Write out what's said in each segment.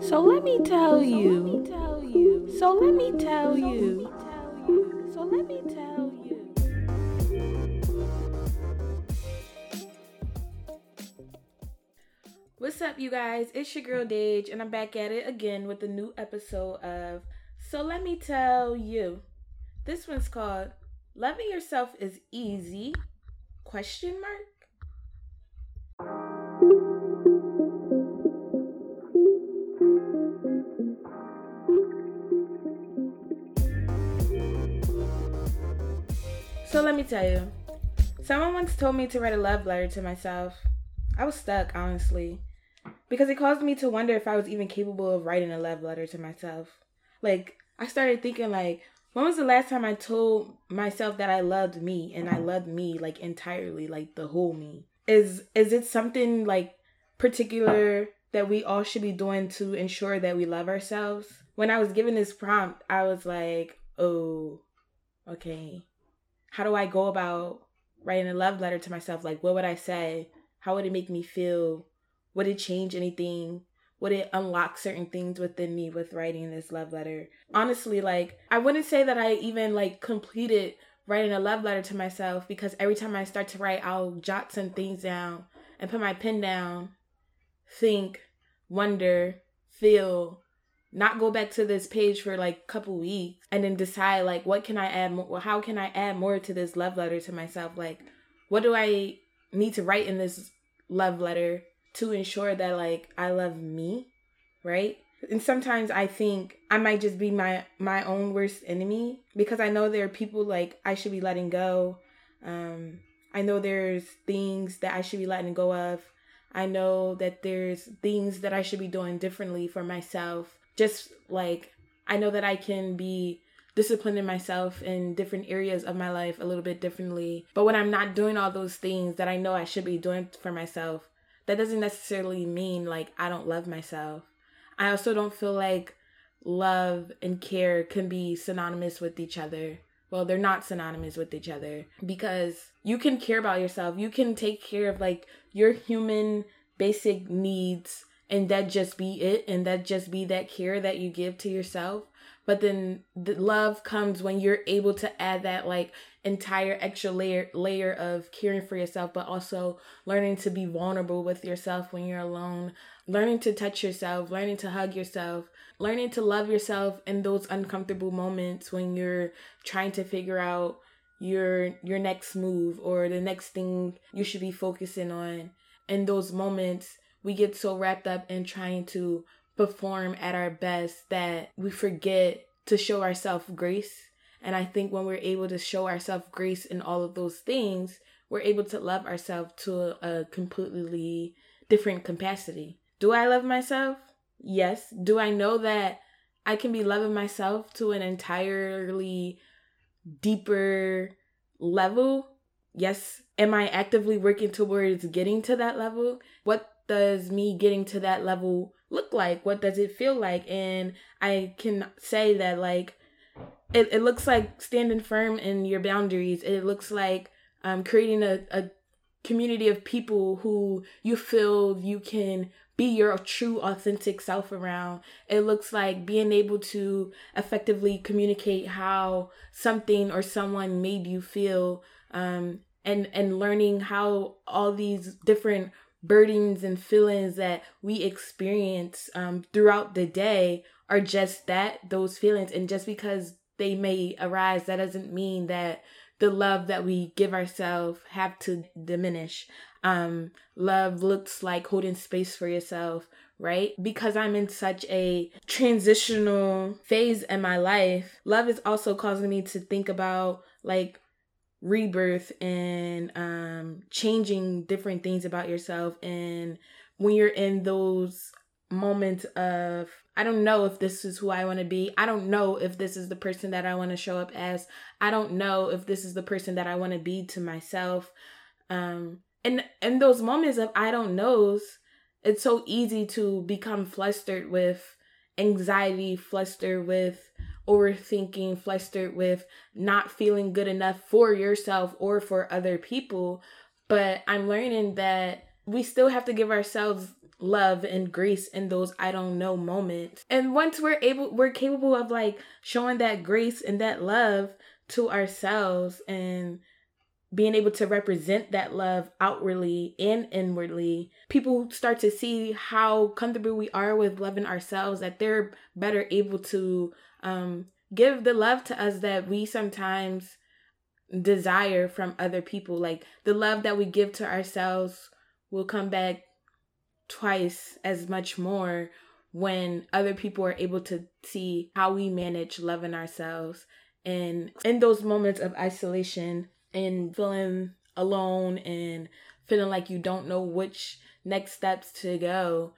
So let me tell you. So let me tell you. So let me tell you. What's up, you guys? It's your girl Dage, and I'm back at it again with a new episode of So Let Me Tell You. This one's called Loving Yourself is Easy? Question mark. So let me tell you. Someone once told me to write a love letter to myself. I was stuck, honestly, because it caused me to wonder if I was even capable of writing a love letter to myself. Like, I started thinking like, when was the last time I told myself that I loved me and I loved me like entirely, like the whole me? Is is it something like particular that we all should be doing to ensure that we love ourselves? When I was given this prompt, I was like, "Oh, okay, how do I go about writing a love letter to myself? Like, what would I say? How would it make me feel? Would it change anything? Would it unlock certain things within me with writing this love letter? Honestly, like, I wouldn't say that I even like completed writing a love letter to myself because every time I start to write, I'll jot some things down and put my pen down, think, wonder, feel, not go back to this page for like a couple weeks and then decide like what can I add more how can I add more to this love letter to myself? Like what do I need to write in this love letter to ensure that like I love me right? And sometimes I think I might just be my my own worst enemy because I know there are people like I should be letting go. Um I know there's things that I should be letting go of. I know that there's things that I should be doing differently for myself just like I know that I can be disciplining myself in different areas of my life a little bit differently. But when I'm not doing all those things that I know I should be doing for myself, that doesn't necessarily mean like I don't love myself. I also don't feel like love and care can be synonymous with each other. Well, they're not synonymous with each other because you can care about yourself. You can take care of like your human basic needs and that just be it and that just be that care that you give to yourself. But then the love comes when you're able to add that like entire extra layer layer of caring for yourself but also learning to be vulnerable with yourself when you're alone. Learning to touch yourself learning to hug yourself learning to love yourself in those uncomfortable moments when you're trying to figure out your your next move or the next thing you should be focusing on. In those moments we get so wrapped up in trying to perform at our best that we forget to show ourselves grace. And I think when we're able to show ourselves grace in all of those things, we're able to love ourselves to a, completely different capacity. Do I love myself? Yes. Do I know that I can be loving myself to an entirely deeper level? Yes. Am I actively working towards getting to that level? What does me getting to that level look like? What does it feel like? And I can say that like it, it looks like standing firm in your boundaries. It looks like um creating a, a community of people who you feel you can be your true authentic self around. It looks like being able to effectively communicate how something or someone made you feel um and and learning how all these different burdens and feelings that we experience um, throughout the day are just that those feelings. And just because they may arise that doesn't mean that the love that we give ourselves have to diminish. Um love looks like holding space for yourself right? Because i'm in such a transitional phase in my life love is also causing me to think about like rebirth and um changing different things about yourself and when you're in those moments of I don't know if this is who I want to be. I don't know if this is the person that I want to show up as. I don't know if this is the person that I want to be to myself. Um and in those moments of I don't knows, it's so easy to become flustered with anxiety, flustered with overthinking, flustered with not feeling good enough for yourself or for other people. But I'm learning that we still have to give ourselves love and grace in those I don't know moments. And once we're able we're capable of like showing that grace and that love to ourselves and being able to represent that love outwardly and inwardly, people start to see how comfortable we are with loving ourselves, that they're better able to um, give the love to us that we sometimes desire from other people. Like the love that we give to ourselves will come back twice as much more when other people are able to see how we manage loving ourselves and in those moments of isolation and feeling alone and feeling like you don't know which next steps to go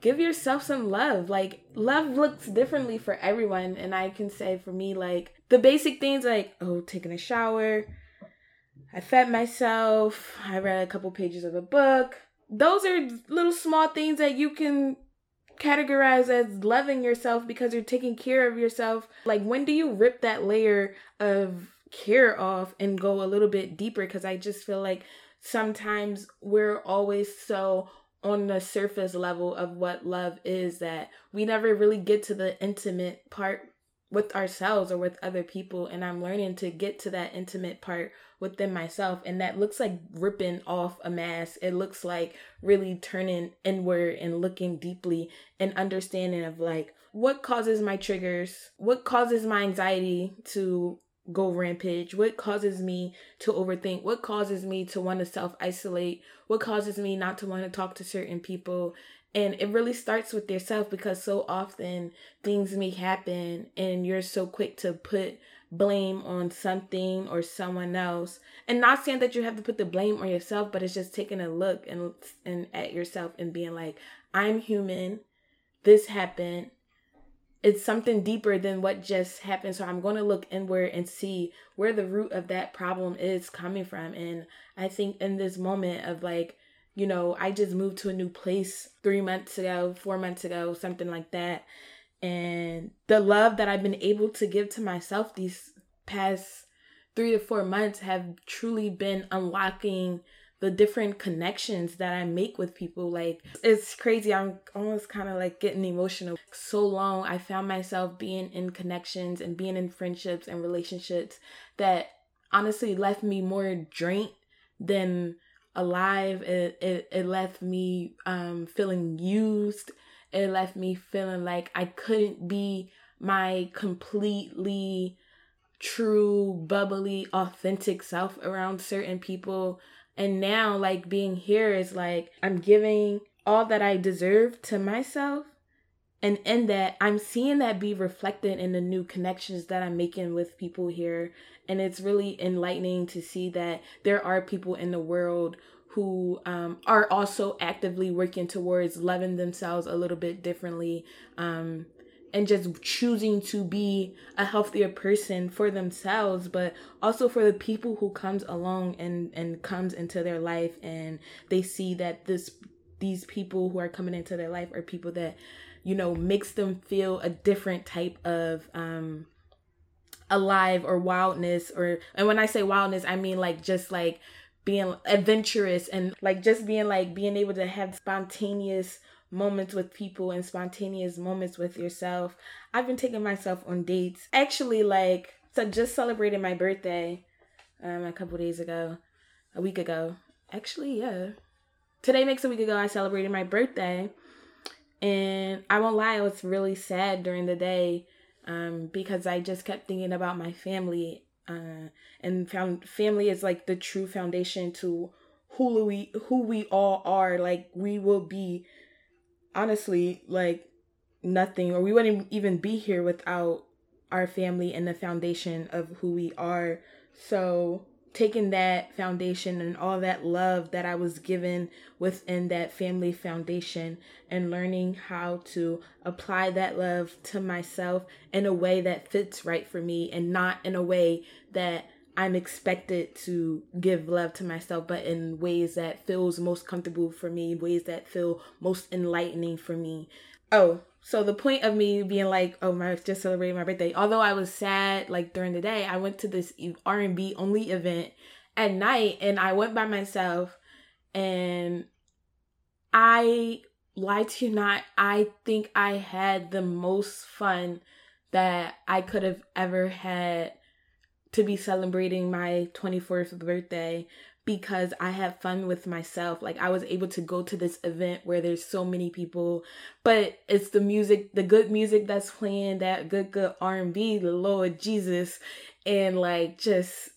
give yourself some love. Like love looks differently for everyone. And i can say for me like the basic things like oh taking a shower. I fed myself. I read a couple pages of a book. Those are little small things that you can categorize as loving yourself because you're taking care of yourself. Like, when do you rip that layer of care off and go a little bit deeper? Because I just feel like sometimes we're always so on the surface level of what love is that we never really get to the intimate part with ourselves or with other people. And i'm learning to get to that intimate part within myself. And that looks like ripping off a mask. It looks like really turning inward and looking deeply and understanding of like what causes my triggers? What causes my anxiety to go rampage what causes me to overthink what causes me to want to self isolate what causes me not to want to talk to certain people and it really starts with yourself because so often things may happen and you're so quick to put blame on something or someone else. And not saying that you have to put the blame on yourself, but it's just taking a look and and at yourself and being like, I'm human. This happened. It's something deeper than what just happened. So I'm going to look inward and see where the root of that problem is coming from. And I think in this moment of like you know, I just moved to a new place three months ago, four months ago, something like that. And the love that I've been able to give to myself these past three to four months have truly been unlocking the different connections that I make with people. Like, it's crazy. I'm almost kind of like getting emotional. So long, I found myself being in connections and being in friendships and relationships that honestly left me more drained than alive. It it, it left me um feeling used. It left me feeling like I couldn't be my completely true, bubbly, authentic self around certain people. And now like being here is like I'm giving all that I deserve to myself. And in that, I'm seeing that be reflected in the new connections that I'm making with people here and it's really enlightening to see that there are people in the world who um, are also actively working towards loving themselves a little bit differently um, and just choosing to be a healthier person for themselves but also for the people who comes along and and comes into their life and they see that this these people who are coming into their life are people that you know makes them feel a different type of um alive or wildness or and when I say wildness I mean like just like being adventurous and like just being like being able to have spontaneous moments with people and spontaneous moments with yourself. I've been taking myself on dates. Actually like so just celebrated my birthday um a couple days ago, a week ago. Actually, yeah. Today makes a week ago I celebrated my birthday. And I won't lie, I was really sad during the day um, because I just kept thinking about my family. Uh, and found family is like the true foundation to who we who we all are. Like we will be honestly like nothing, or we wouldn't even be here without our family and the foundation of who we are. So taking that foundation and all that love that I was given within that family foundation and learning how to apply that love to myself in a way that fits right for me and not in a way that I'm expected to give love to myself, but in ways that feels most comfortable for me, ways that feel most enlightening for me. Oh, so the point of me being like, oh, my just celebrating my birthday. Although I was sad, like during the day, I went to this R and B only event at night, and I went by myself, and I lie to you not, I think I had the most fun that I could have ever had to be celebrating my 24th birthday because I had fun with myself. Like I was able to go to this event where there's so many people, but it's the music, the good music that's playing, that good good R&B, the Lord Jesus, and like just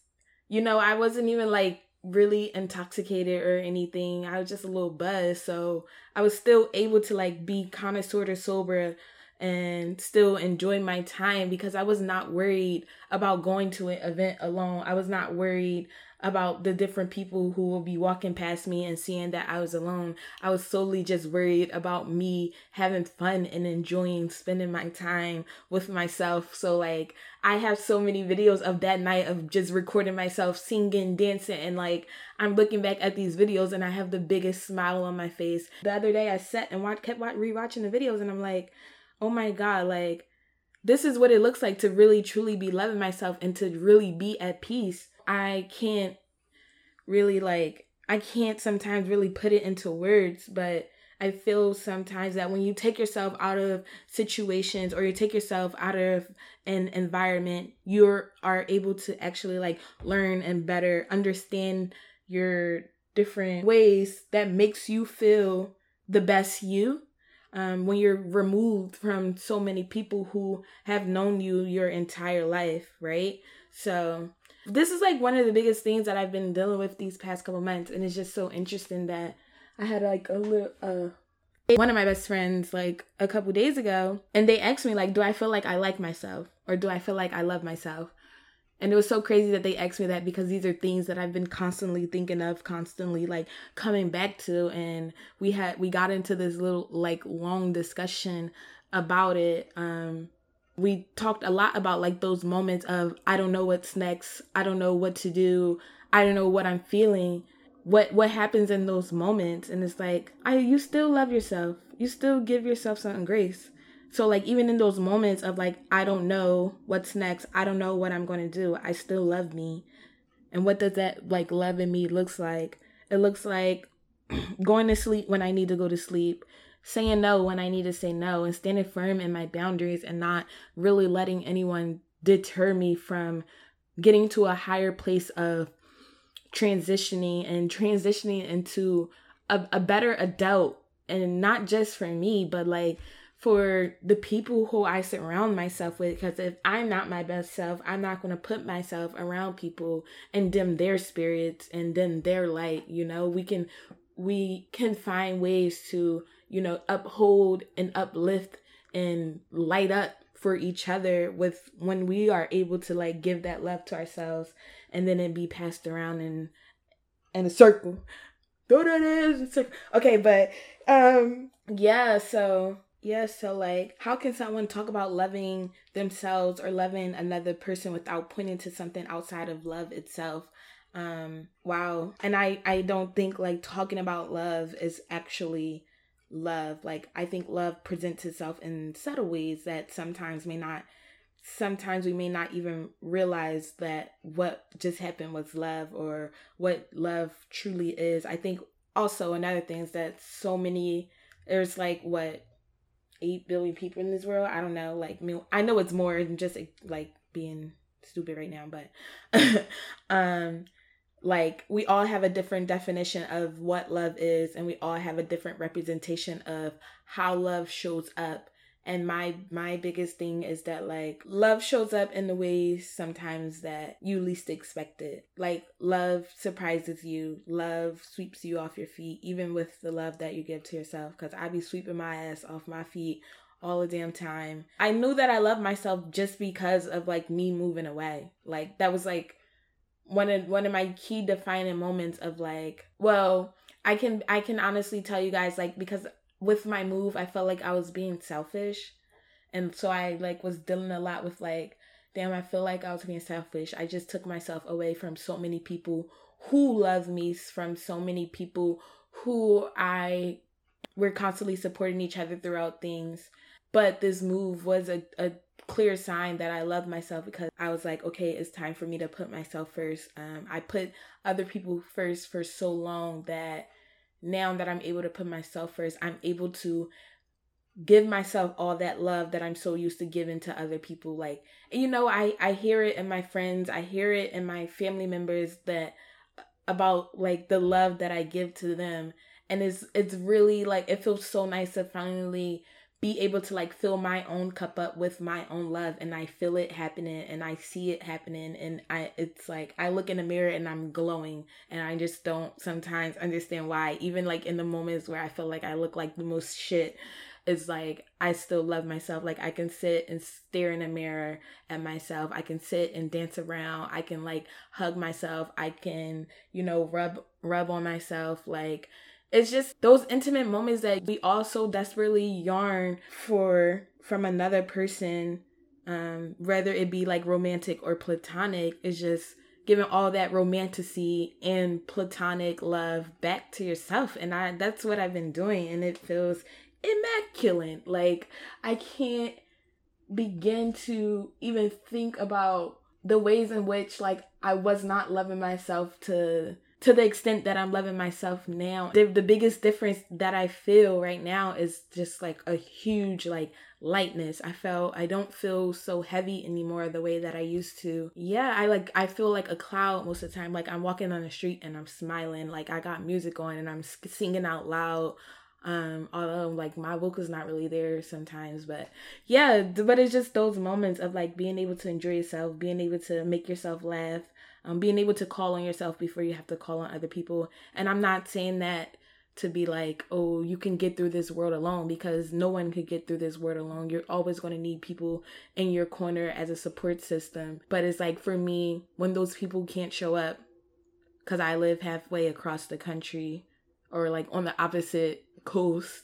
you know, I wasn't even like really intoxicated or anything. I was just a little buzzed, so I was still able to like be kind of sort of sober and still enjoy my time because I was not worried about going to an event alone. I was not worried about the different people who will be walking past me and seeing that I was alone. I was solely just worried about me having fun and enjoying spending my time with myself. So like I have so many videos of that night of just recording myself singing, dancing and like I'm looking back at these videos and I have the biggest smile on my face. The other day I sat and watched kept rewatching the videos and I'm like, "Oh my god, like this is what it looks like to really truly be loving myself and to really be at peace I can't really like I can't sometimes really put it into words, but I feel sometimes that when you take yourself out of situations or you take yourself out of an environment, you are able to actually like learn and better understand your different ways that makes you feel the best you. Um, when you're removed from so many people who have known you your entire life, right? So this is like one of the biggest things that I've been dealing with these past couple months, and it's just so interesting that I had like a little uh one of my best friends like a couple days ago, and they asked me like, "Do I feel like I like myself, or do I feel like I love myself?" And it was so crazy that they asked me that because these are things that I've been constantly thinking of, constantly like coming back to. And we had we got into this little like long discussion about it. Um we talked a lot about like those moments of I don't know what's next, I don't know what to do, I don't know what I'm feeling. What what happens in those moments and it's like I you still love yourself. You still give yourself some grace. So like even in those moments of like I don't know what's next, I don't know what I'm going to do, I still love me. And what does that like loving me looks like? It looks like going to sleep when I need to go to sleep, saying no when I need to say no and standing firm in my boundaries and not really letting anyone deter me from getting to a higher place of transitioning and transitioning into a, a better adult and not just for me but like for the people who I surround myself with because if I'm not my best self, I'm not going to put myself around people and dim their spirits and dim their light, you know. We can we can find ways to you know, uphold and uplift and light up for each other with when we are able to like give that love to ourselves and then it be passed around in in a circle. Okay, but um yeah, so yeah, so like how can someone talk about loving themselves or loving another person without pointing to something outside of love itself? Um wow. And I I don't think like talking about love is actually love. Like I think love presents itself in subtle ways that sometimes may not sometimes we may not even realize that what just happened was love or what love truly is. I think also another thing is that so many there's like what 8 billion people in this world. I don't know, like I know it's more than just like being stupid right now, but um like we all have a different definition of what love is and we all have a different representation of how love shows up and my my biggest thing is that like love shows up in the ways sometimes that you least expect it. Like love surprises you. Love sweeps you off your feet even with the love that you give to yourself. Because i be sweeping my ass off my feet all the damn time. I knew that i loved myself just because of like me moving away. Like that was like one of one of my key defining moments of like well i can i can honestly tell you guys like because with my move i felt like i was being selfish. And so i like was dealing a lot with like damn i feel like i was being selfish. I just took myself away from so many people who love me from so many people who i were constantly supporting each other throughout things. But this move was a, a clear sign that I love myself because I was like, okay, it's time for me to put myself first. Um, I put other people first for so long that now that I'm able to put myself first, I'm able to give myself all that love that I'm so used to giving to other people. Like, you know, I I hear it in my friends, I hear it in my family members that uh, about like the love that I give to them, and it's it's really like it feels so nice to finally be able to like fill my own cup up with my own love and I feel it happening and I see it happening and I it's like I look in the mirror and I'm glowing and I just don't sometimes understand why. Even like in the moments where I feel like I look like the most shit it's like I still love myself. Like I can sit and stare in a mirror at myself. I can sit and dance around. I can like hug myself. I can you know rub rub on myself. Like it's just those intimate moments that we all so desperately yearn for from another person um whether it be like romantic or platonic is just giving all that romanticy and platonic love back to yourself. And i that's what i've been doing and it feels immaculate. Like i can't begin to even think about the ways in which like i was not loving myself to to the extent that I'm loving myself now. The, the biggest difference that I feel right now is just like a huge like lightness. I felt I don't feel so heavy anymore the way that I used to. Yeah, I like I feel like a cloud most of the time. Like I'm walking on the street and I'm smiling. Like I got music on and I'm singing out loud um although like my vocal's not really there sometimes but yeah but it's just those moments of like being able to enjoy yourself being able to make yourself laugh um, being able to call on yourself before you have to call on other people. And I'm not saying that to be like, oh, you can get through this world alone because no one could get through this world alone. You're always going to need people in your corner as a support system. But it's like for me, when those people can't show up, because I live halfway across the country or like on the opposite coast,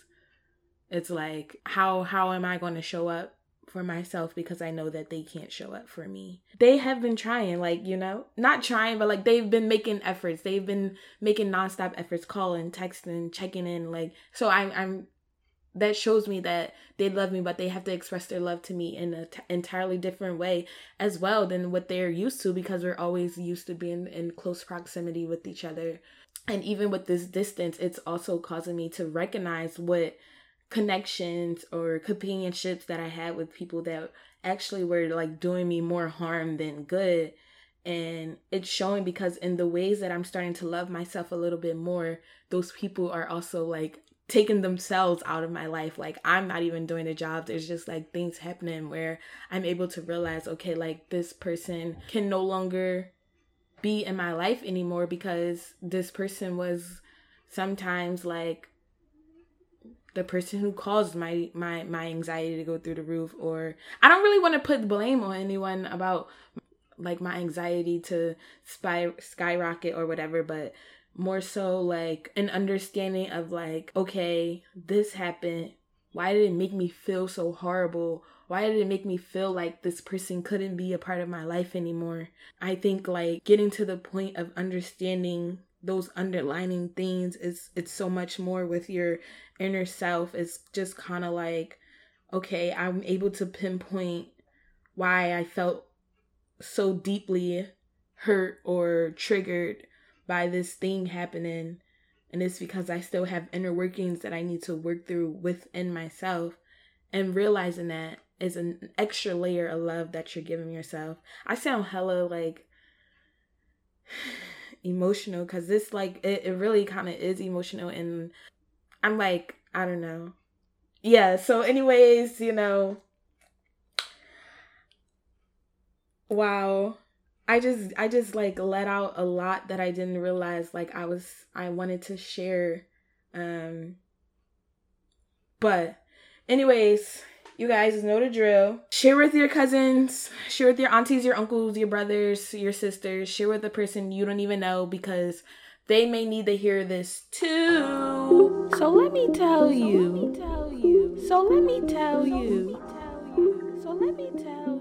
it's like, how how am I going to show up for myself because I know that they can't show up for me. They have been trying, like, you know, not trying, but like they've been making efforts. They've been making nonstop efforts, calling, texting, checking in. Like, so I'm, I'm, that shows me that they love me, but they have to express their love to me in an t- entirely different way as well than what they're used to because we're always used to being in close proximity with each other. And even with this distance, it's also causing me to recognize what connections or companionships that I had with people that actually were like doing me more harm than good. And it's showing because in the ways that I'm starting to love myself a little bit more, those people are also like taking themselves out of my life. Like I'm not even doing a job. There's just like things happening where I'm able to realize, okay, like this person can no longer be in my life anymore because this person was sometimes like the person who caused my my my anxiety to go through the roof or I don't really want to put blame on anyone about like my anxiety to spy skyrocket or whatever but more so like an understanding of like okay this happened. Why did it make me feel so horrible why did it make me feel like this person couldn't be a part of my life anymore? I think like getting to the point of understanding those underlining things is it's so much more with your inner self. It's just kind of like okay i'm able to pinpoint why i felt so deeply hurt or triggered by this thing happening. And it's because i still have inner workings that i need to work through within myself and realizing that is an extra layer of love that you're giving yourself. I sound hella like emotional because this like it, it really kind of is emotional and i'm like i don't know. Yeah so anyways you know. Wow. I just i just like let out a lot that i didn't realize like i was i wanted to share um but anyways you guys know the drill. Share with your cousins, share with your aunties, your uncles, your brothers, your sisters, share with a person you don't even know because they may need to hear this too. So let me tell you. So let me tell you. So let me tell you. So let me tell you.